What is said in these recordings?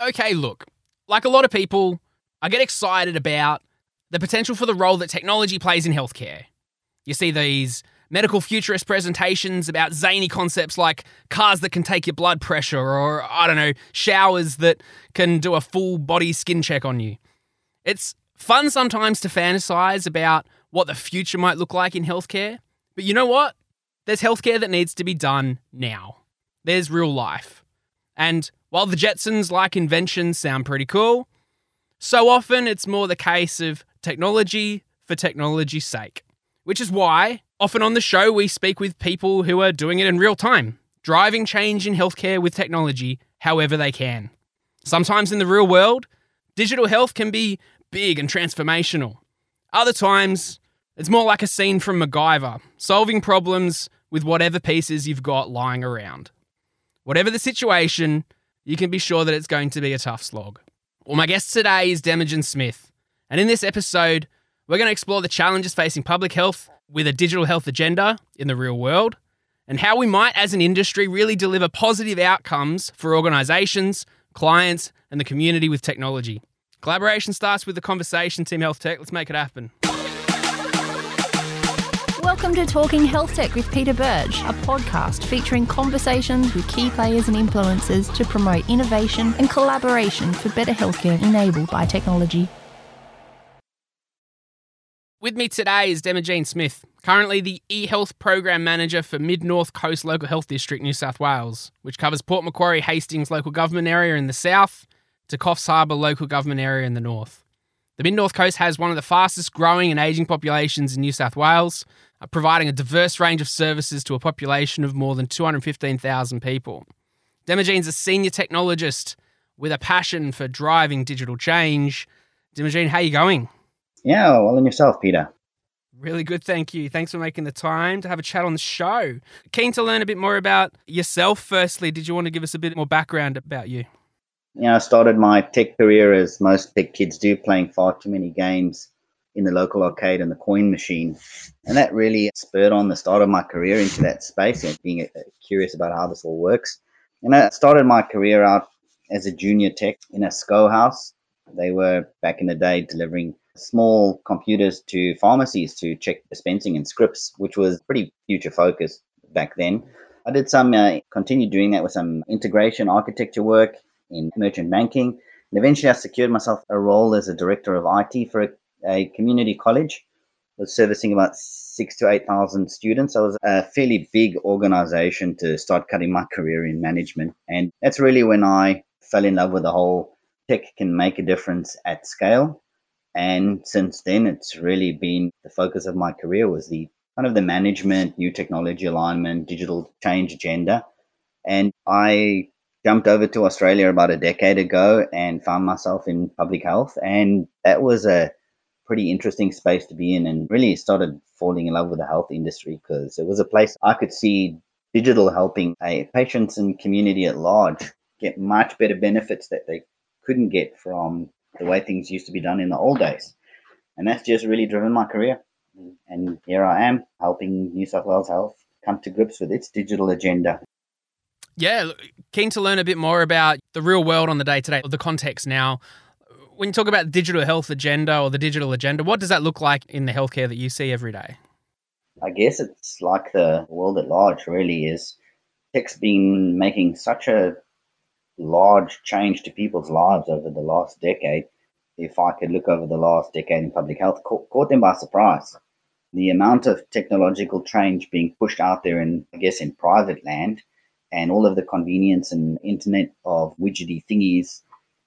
Okay, look, like a lot of people, I get excited about the potential for the role that technology plays in healthcare. You see these medical futurist presentations about zany concepts like cars that can take your blood pressure or, I don't know, showers that can do a full body skin check on you. It's fun sometimes to fantasize about what the future might look like in healthcare, but you know what? There's healthcare that needs to be done now. There's real life. And while the Jetsons like inventions sound pretty cool, so often it's more the case of technology for technology's sake. Which is why, often on the show, we speak with people who are doing it in real time, driving change in healthcare with technology however they can. Sometimes in the real world, digital health can be big and transformational. Other times, it's more like a scene from MacGyver, solving problems with whatever pieces you've got lying around. Whatever the situation, you can be sure that it's going to be a tough slog. Well, my guest today is Demogen Smith, and in this episode, we're going to explore the challenges facing public health with a digital health agenda in the real world and how we might, as an industry, really deliver positive outcomes for organisations, clients, and the community with technology. Collaboration starts with the conversation, Team Health Tech. Let's make it happen. Welcome to Talking Health Tech with Peter Birch, a podcast featuring conversations with key players and influencers to promote innovation and collaboration for better healthcare enabled by technology. With me today is Demogen Smith, currently the eHealth Program Manager for Mid North Coast Local Health District, New South Wales, which covers Port Macquarie Hastings local government area in the south to Coffs Harbour local government area in the north. The Mid North Coast has one of the fastest growing and ageing populations in New South Wales, Uh, providing a diverse range of services to a population of more than 215,000 people. Demogen's a senior technologist with a passion for driving digital change. Demogen, how are you going? Yeah, well, and yourself, Peter. Really good, thank you. Thanks for making the time to have a chat on the show. Keen to learn a bit more about yourself. Firstly, did you want to give us a bit more background about you? Yeah, I started my tech career as most tech kids do, playing far too many games in the local arcade and the coin machine. And that really spurred on the start of my career into that space and being uh, curious about how this all works. And I started my career out as a junior tech in a SCO house. They were back in the day delivering small computers to pharmacies to check dispensing and scripts, which was pretty future focused back then. I did some, uh, continued doing that with some integration architecture work in merchant banking. And eventually I secured myself a role as a director of IT for a, a community college. Was servicing about six to 8,000 students. It was a fairly big organization to start cutting my career in management. And that's really when I fell in love with the whole tech can make a difference at scale and since then it's really been the focus of my career was the kind of the management new technology alignment digital change agenda and i jumped over to australia about a decade ago and found myself in public health and that was a pretty interesting space to be in and really started falling in love with the health industry because it was a place i could see digital helping patients and community at large get much better benefits that they couldn't get from the way things used to be done in the old days. And that's just really driven my career. And here I am helping New South Wales Health come to grips with its digital agenda. Yeah, keen to learn a bit more about the real world on the day to day, the context now. When you talk about the digital health agenda or the digital agenda, what does that look like in the healthcare that you see every day? I guess it's like the world at large, really, is tech's been making such a large change to people's lives over the last decade. If I could look over the last decade in public health, caught, caught them by surprise. The amount of technological change being pushed out there in, I guess, in private land and all of the convenience and internet of widgety thingies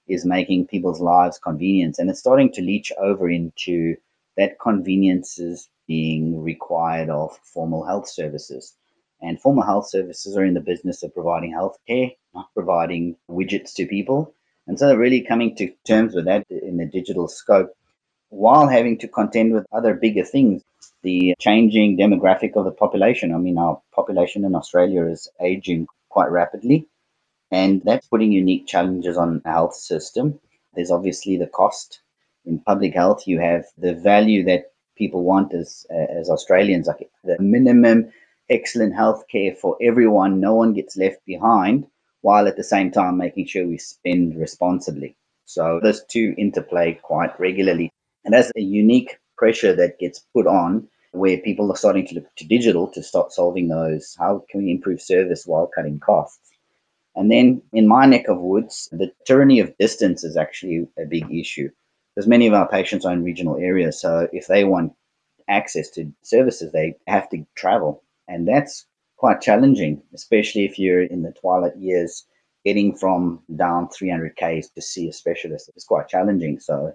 is making people's lives convenient And it's starting to leach over into that conveniences being required of formal health services. And formal health services are in the business of providing health care, not providing widgets to people. And so, they're really coming to terms with that in the digital scope while having to contend with other bigger things. The changing demographic of the population. I mean, our population in Australia is aging quite rapidly, and that's putting unique challenges on the health system. There's obviously the cost. In public health, you have the value that people want as, as Australians, like the minimum excellent healthcare for everyone. No one gets left behind. while at the same time making sure we spend responsibly. So those two interplay quite regularly. And that's a unique pressure that gets put on where people are starting to look to digital to start solving those. How can we improve service while cutting costs? And then in my neck of woods, the tyranny of distance is actually a big issue because many of our patients are in regional areas. So if they want access to services, they have to travel. And that's quite challenging, especially if you're in the twilight years. Getting from down 300 Ks to see a specialist is quite challenging. So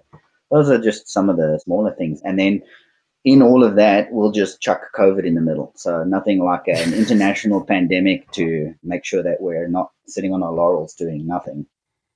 those are just some of the smaller things. And then in all of that, we'll just chuck COVID in the middle. So nothing like an international pandemic to make sure that we're not sitting on our laurels doing nothing.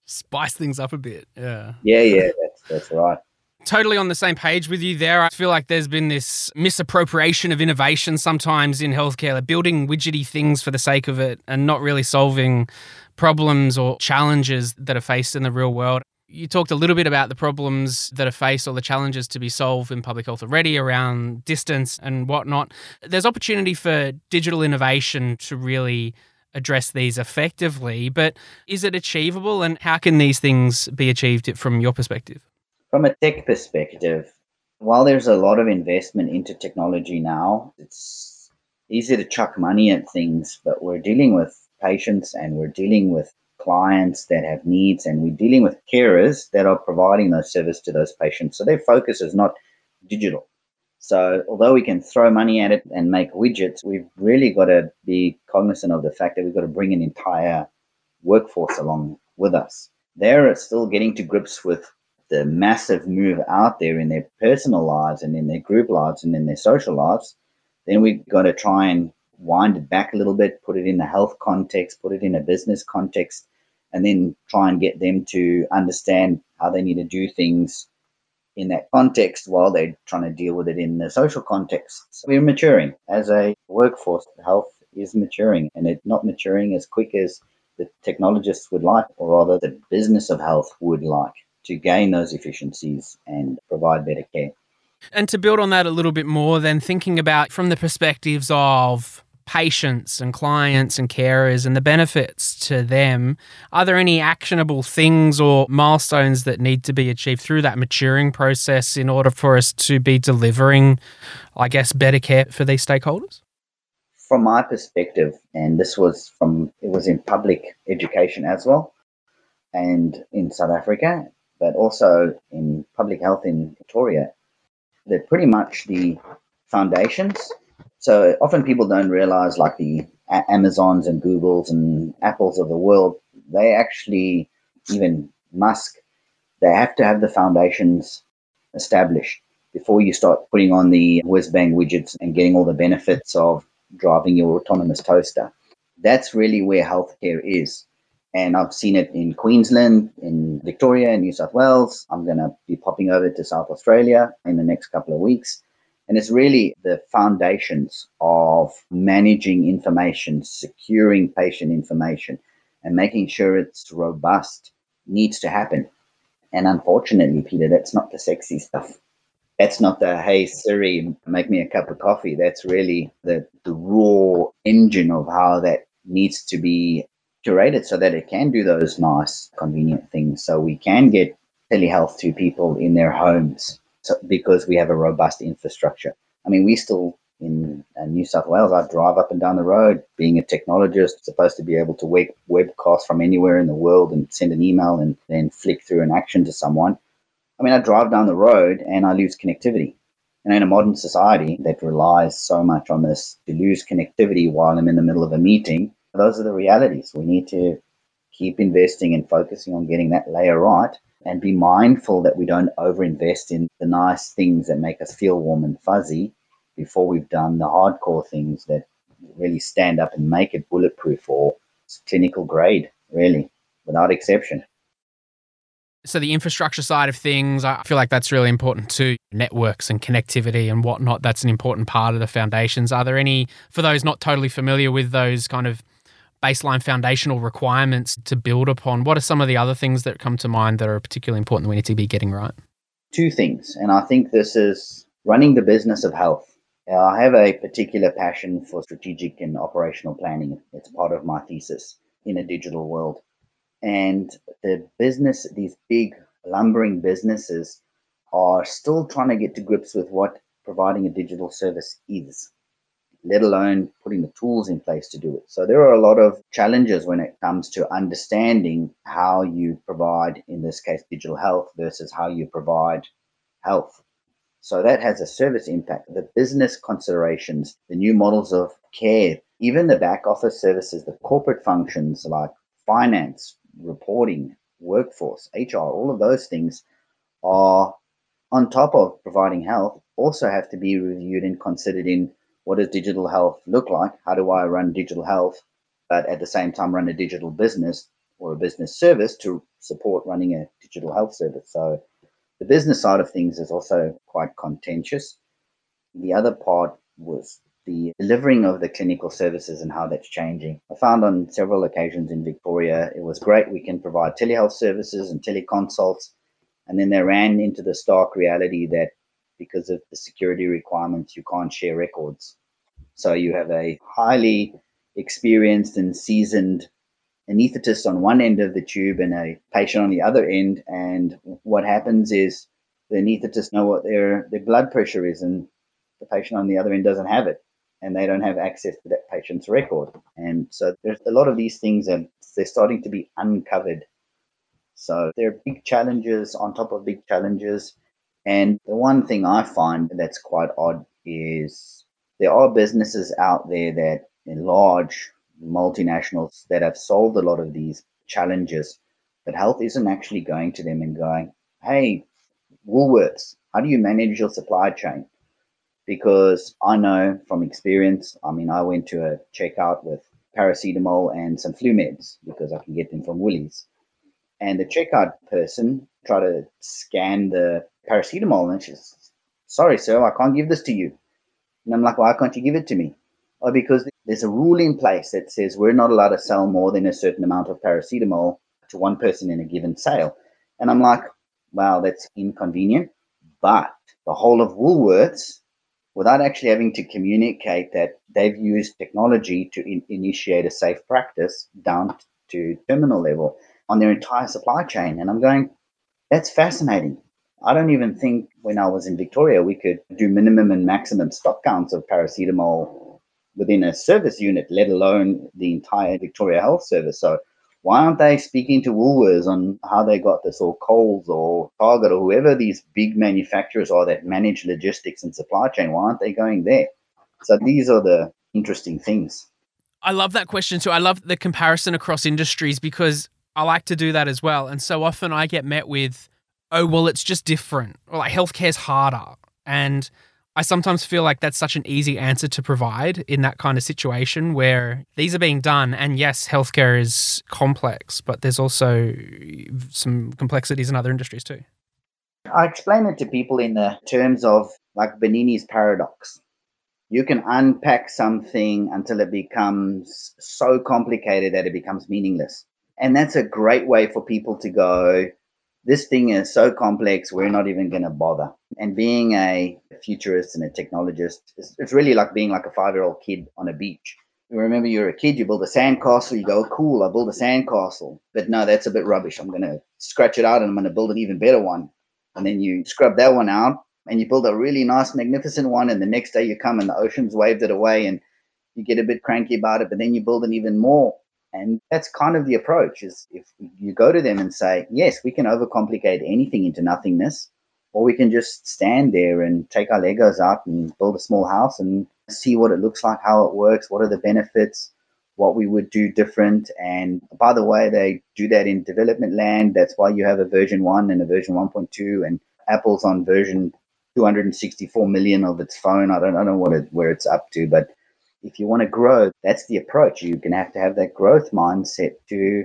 Spice things up a bit. Yeah. Yeah, yeah, that's that's right. Totally on the same page with you there. I feel like there's been this misappropriation of innovation sometimes in healthcare, like building widgety things for the sake of it and not really solving problems or challenges that are faced in the real world you talked a little bit about the problems that are faced or the challenges to be solved in public health already around distance and whatnot. There's opportunity for digital innovation to really address these effectively, but is it achievable and how can these things be achieved from your perspective? From a tech perspective, while there's a lot of investment into technology now, it's easy to chuck money at things, but we're dealing with patients and we're dealing with clients that have needs, and we're dealing with carers that are providing those services to those patients. So their focus is not digital. So although we can throw money at it and make widgets, we've really got to be cognizant of the fact that we've got to bring an entire workforce along with us. They're still getting to grips with the massive move out there in their personal lives and in their group lives and in their social lives. Then we've got to try and wind it back a little bit, put it in a health context, put it in a business context, and then try and get them to understand how they need to do things in that context while they're trying to deal with it in the social context. So we're maturing as a workforce. Health is maturing and it's not maturing as quick as the technologists would like, or rather, the business of health would like to gain those efficiencies and provide better care. And to build on that a little bit more, then thinking about from the perspectives of patients and clients and carers and the benefits to them, are there any actionable things or milestones that need to be achieved through that maturing process in order for us to be delivering, I guess, better care for these stakeholders? From my perspective, and this was from, it was in public education as well, and in South Africa, but also in public health in Victoria, they're pretty much the foundations so often people don't realize, like the Amazons and Googles and Apples of the world, they actually, even Musk, they have to have the foundations established before you start putting on the whiz bang widgets and getting all the benefits of driving your autonomous toaster. That's really where healthcare is. And I've seen it in Queensland, in Victoria, and New South Wales. I'm going to be popping over to South Australia in the next couple of weeks. And it's really the foundations of managing information, securing patient information, and making sure it's robust needs to happen. And unfortunately, Peter, that's not the sexy stuff. That's not the hey Siri, make me a cup of coffee. That's really the, the raw engine of how that needs to be curated so that it can do those nice, convenient things. So we can get telehealth to people in their homes so, because we have a robust infrastructure. I mean, we still in uh, New South Wales, I drive up and down the road being a technologist, supposed to be able to web webcast from anywhere in the world and send an email and then flick through an action to someone. I mean, I drive down the road and I lose connectivity. And in a modern society that relies so much on this, to lose connectivity while I'm in the middle of a meeting, those are the realities. We need to keep investing and focusing on getting that layer right and be mindful that we don't overinvest in the nice things that make us feel warm and fuzzy before we've done the hardcore things that really stand up and make it bulletproof or clinical grade, really, without exception. So, the infrastructure side of things, I feel like that's really important too. Networks and connectivity and whatnot, that's an important part of the foundations. Are there any, for those not totally familiar with those kind of baseline foundational requirements to build upon. What are some of the other things that come to mind that are particularly important that we need to be getting right? Two things, and I think this is running the business of health. Uh, I have a particular passion for strategic and operational planning. It's part of my thesis. in a digital world. And the business, these big lumbering businesses, are still trying to get to grips with what providing a digital service is, let alone putting the tools in place to do it. So there are a lot of challenges when it comes to understanding how you provide, in this case, digital health versus how you provide health. So that has a service impact. The business considerations, the new models of care, even the back office services, the corporate functions like finance, reporting, workforce, HR, all of those things are on top of providing health, also have to be reviewed and considered in what does digital health look like? How do I run digital health, but at the same time run a digital business or a business service to support running a digital health service? So the business side of things is also quite contentious. The other part was the delivering of the clinical services and how that's changing. I found on several occasions in Victoria, it was great. We can provide telehealth services and teleconsults. And then they ran into the stark reality that because of the security requirements, you can't share records. So you have a highly experienced and seasoned anesthetist on one end of the tube and a patient on the other end. And what happens is the anesthetist know what their, their blood pressure is and the patient on the other end doesn't have it and they don't have access to that patient's record. And so there's a lot of these things and they're starting to be uncovered. So there are big challenges on top of big challenges. And the one thing I find that's quite odd is there are businesses out there that large multinationals that have solved a lot of these challenges, but health isn't actually going to them and going, hey, Woolworths, how do you manage your supply chain? because I know from experience, I mean, I went to a checkout with paracetamol and some flu meds because I can get them from Woolies. And the checkout person tried to scan the paracetamol and she's, sorry, sir, I can't give this to you. And I'm like, why can't you give it to me? Oh, because there's a rule in place that says we're not allowed to sell more than a certain amount of paracetamol to one person in a given sale. And I'm like, wow, that's inconvenient. But the whole of Woolworths without actually having to communicate that they've used technology to in- initiate a safe practice down to terminal level on their entire supply chain. And I'm going, that's fascinating. I don't even think when I was in Victoria, we could do minimum and maximum stock counts of paracetamol within a service unit, let alone the entire Victoria Health Service. So why aren't they speaking to Woolworths on how they got this, or Coles, or Target, or whoever these big manufacturers are that manage logistics and supply chain? Why aren't they going there? So these are the interesting things. I love that question too. I love the comparison across industries because I like to do that as well. And so often I get met with, oh, well, it's just different. Or like healthcare's harder. And I sometimes feel like that's such an easy answer to provide in that kind of situation where these are being done. And yes, healthcare is complex, but there's also some complexities in other industries too. I explain it to people in the terms of like Bernini's paradox. You can unpack something until it becomes so complicated that it becomes meaningless. And that's a great way for people to go, this thing is so complex, we're not even going to bother. And being a futurist and a technologist, it's, it's really like being like a five year old kid on a beach. You remember you're a kid, you build a sandcastle, you go, cool, I build a sandcastle. But no, that's a bit rubbish. I'm going to scratch it out and I'm going to build an even better one. And then you scrub that one out and you build a really nice, magnificent one. And the next day you come and the ocean's waved it away and you get a bit cranky about it. But then you build an even more and that's kind of the approach is if you go to them and say, yes, we can overcomplicate anything into nothingness, or we can just stand there and take our Legos out and build a small house and see what it looks like, how it works, what are the benefits, what we would do different. And by the way, they do that in development land. That's why you have a version 1 and a version 1.2 and Apple's on version 264 million of its phone. I don't, I don't know what it, where it's up to, but if you want to grow, that's the approach. You're going to have to have that growth mindset to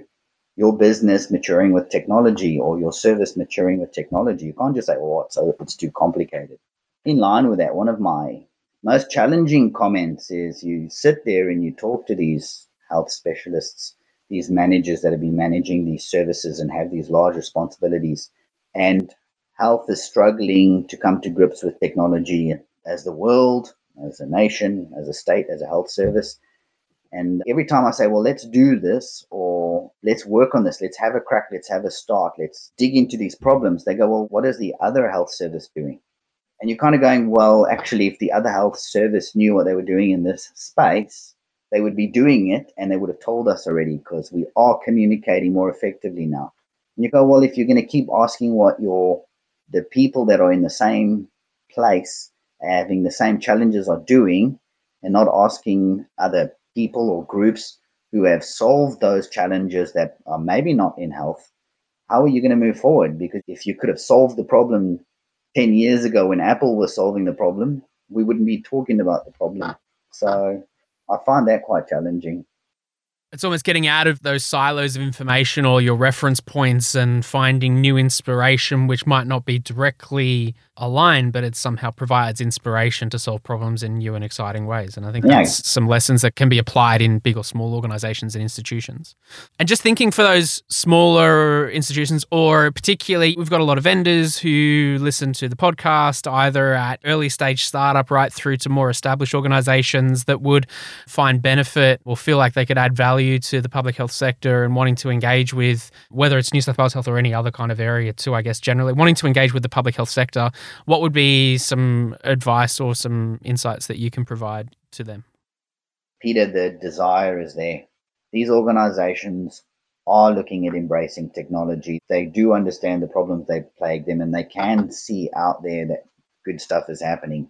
your business maturing with technology or your service maturing with technology. You can't just say, well, it's, oh, it's too complicated. In line with that, one of my most challenging comments is you sit there and you talk to these health specialists, these managers that have been managing these services and have these large responsibilities. And health is struggling to come to grips with technology as the world as a nation, as a state, as a health service. And every time I say, well, let's do this or let's work on this, let's have a crack, let's have a start, let's dig into these problems, they go, well, what is the other health service doing? And you're kind of going, well, actually, if the other health service knew what they were doing in this space, they would be doing it and they would have told us already because we are communicating more effectively now. And you go, well, if you're going to keep asking what your the people that are in the same place having the same challenges are doing and not asking other people or groups who have solved those challenges that are maybe not in health, how are you going to move forward? Because if you could have solved the problem 10 years ago when Apple was solving the problem, we wouldn't be talking about the problem. So I find that quite challenging it's almost getting out of those silos of information or your reference points and finding new inspiration, which might not be directly aligned, but it somehow provides inspiration to solve problems in new and exciting ways. And I think yeah. that's some lessons that can be applied in big or small organizations and institutions. And just thinking for those smaller institutions, or particularly, we've got a lot of vendors who listen to the podcast, either at early stage startup right through to more established organizations that would find benefit or feel like they could add value to the public health sector and wanting to engage with whether it's New South Wales Health or any other kind of area too, I guess, generally wanting to engage with the public health sector what would be some advice or some insights that you can provide to them? Peter, the desire is there. These organizations are looking at embracing technology. They do understand the problems they plague them and they can see out there that good stuff is happening.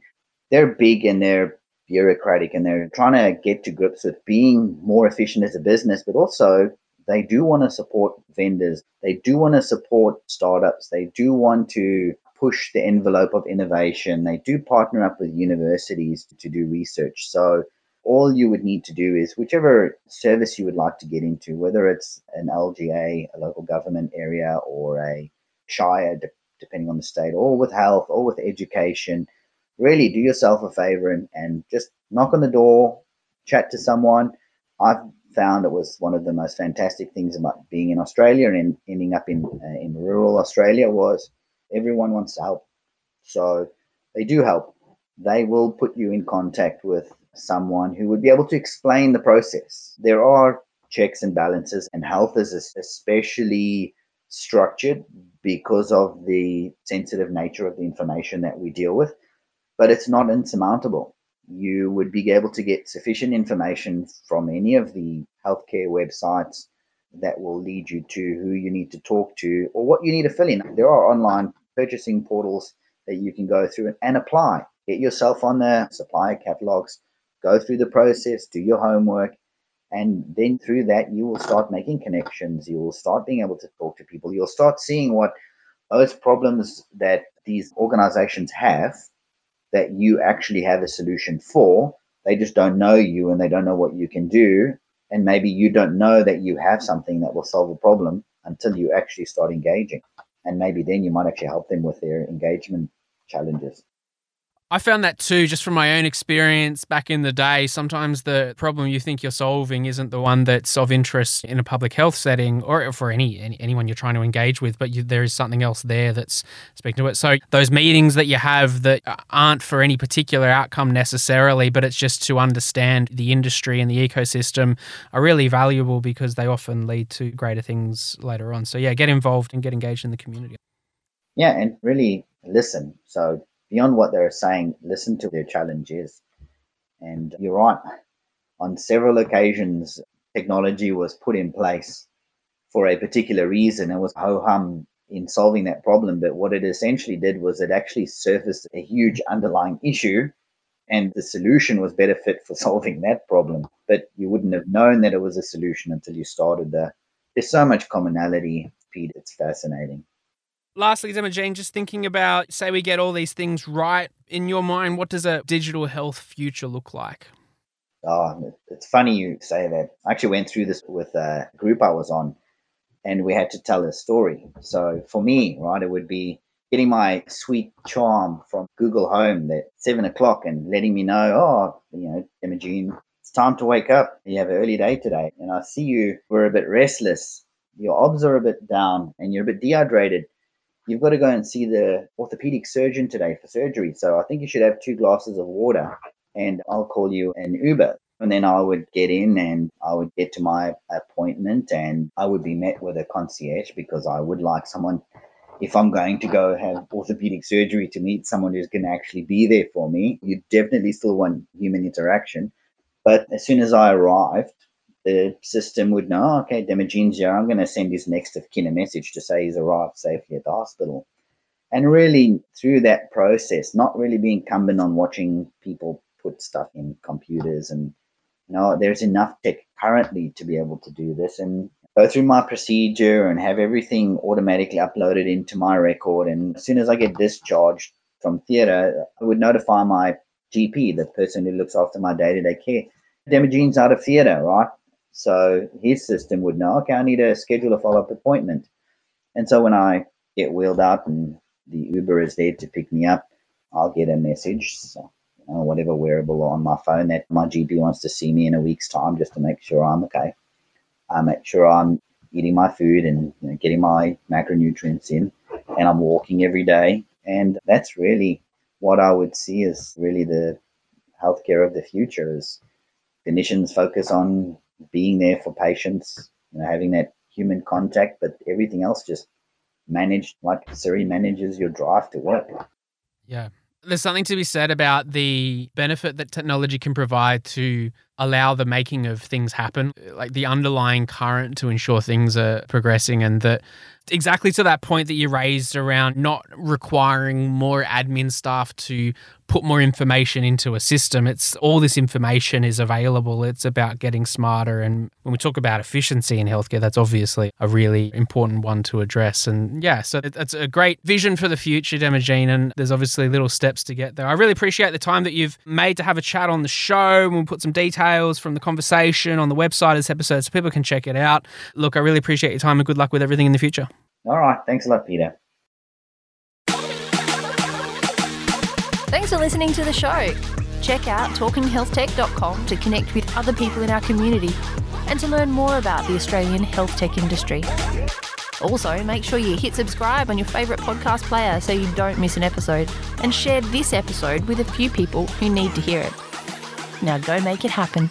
They're big and they're bureaucratic and they're trying to get to grips with being more efficient as a business, but also they do want to support vendors. They do want to support startups. They do want to push the envelope of innovation. They do partner up with universities to, do research. So all you would need to do is whichever service you would like to get into, whether it's an LGA, a local government area, or a shire, de- depending on the state, or with health, or with education, really do yourself a favor and, and just knock on the door, chat to someone. I've found it was one of the most fantastic things about being in Australia and ending up in uh, in rural Australia was Everyone wants to help. So they do help. They will put you in contact with someone who would be able to explain the process. There are checks and balances, and health is especially structured because of the sensitive nature of the information that we deal with, but it's not insurmountable. You would be able to get sufficient information from any of the healthcare websites that will lead you to who you need to talk to or what you need to fill in. There are online purchasing portals that you can go through and, apply. Get yourself on the supplier catalogs, go through the process, do your homework, and then through that you will start making connections. You will start being able to talk to people. You'll start seeing what those problems that these organizations have that you actually have a solution for. They just don't know you and they don't know what you can do. And maybe you don't know that you have something that will solve a problem until you actually start engaging. And maybe then you might actually help them with their engagement challenges I found that too, just from my own experience back in the day. Sometimes the problem you think you're solving isn't the one that's of interest in a public health setting or for any, any anyone you're trying to engage with, but you, there is something else there that's speaking to it. So those meetings that you have that aren't for any particular outcome necessarily, but it's just to understand the industry and the ecosystem are really valuable because they often lead to greater things later on. So yeah, get involved and get engaged in the community. Yeah, and really listen. So beyond what they're saying, listen to their challenges. And you're right. On several occasions, technology was put in place for a particular reason. It was ho hum in solving that problem. But what it essentially did was it actually surfaced a huge underlying issue, and the solution was better fit for solving that problem. But you wouldn't have known that it was a solution until you started there. There's so much commonality, Pete. It's fascinating lastly, Imogen, just thinking about, say, we get all these things right. In your mind, what does a digital health future look like? Oh, it's funny you say that. I actually went through this with a group I was on, and we had to tell a story. So for me, right, it would be getting my sweet charm from Google Home at seven o'clock and letting me know, oh, you know, Imogen, it's time to wake up. You have an early day today, and I see you were a bit restless. Your obs are a bit down, and you're a bit dehydrated you've got to go and see the orthopedic surgeon today for surgery. So I think you should have two glasses of water and I'll call you an Uber. And then I would get in and I would get to my appointment and I would be met with a concierge because I would like someone, if I'm going to go have orthopedic surgery, to meet someone who's going to actually be there for me. You definitely still want human interaction. But as soon as I arrived, the system would know, okay, Dimogene's here. I'm going to send his next of kin a message to say he's arrived safely at the hospital. And really, through that process, not really being incumbent on watching people put stuff in computers and you know, there's enough tech currently to be able to do this and go through my procedure and have everything automatically uploaded into my record. And as soon as I get discharged from theatre, I would notify my GP, the person who looks after my day to day care. Dimogene's out of theatre, right? So his system would know, okay, I need to schedule a follow up appointment. And so when I get wheeled out and the Uber is there to pick me up, I'll get a message. So uh, whatever wearable on my phone that my GP wants to see me in a week's time just to make sure I'm okay. I make sure I'm eating my food and you know, getting my macronutrients in, and I'm walking every day. And that's really what I would see as really the healthcare of the future is clinicians focus on being there for patients, you know, having that human contact, but everything else just managed like Siri manages your drive to work. Yeah, there's something to be said about the benefit that technology can provide to allow the making of things happen, like the underlying current to ensure things are progressing, and that exactly to that point that you raised around not requiring more admin staff to put more information into a system. It's all this information is available. It's about getting smarter. And when we talk about efficiency in healthcare, that's obviously a really important one to address. And yeah, so it's a great vision for the future, Dimogene. And there's obviously little steps to get there. I really appreciate the time that you've made to have a chat on the show. And we'll put some details from the conversation on the website of this episode so people can check it out. Look, I really appreciate your time and good luck with everything in the future. All right. Thanks a lot, Peter. Thanks for listening to the show. Check out talkinghealthtech.com to connect with other people in our community and to learn more about the Australian health tech industry. Also, make sure you hit subscribe on your favourite podcast player so you don't miss an episode and share this episode with a few people who need to hear it. Now go make it happen.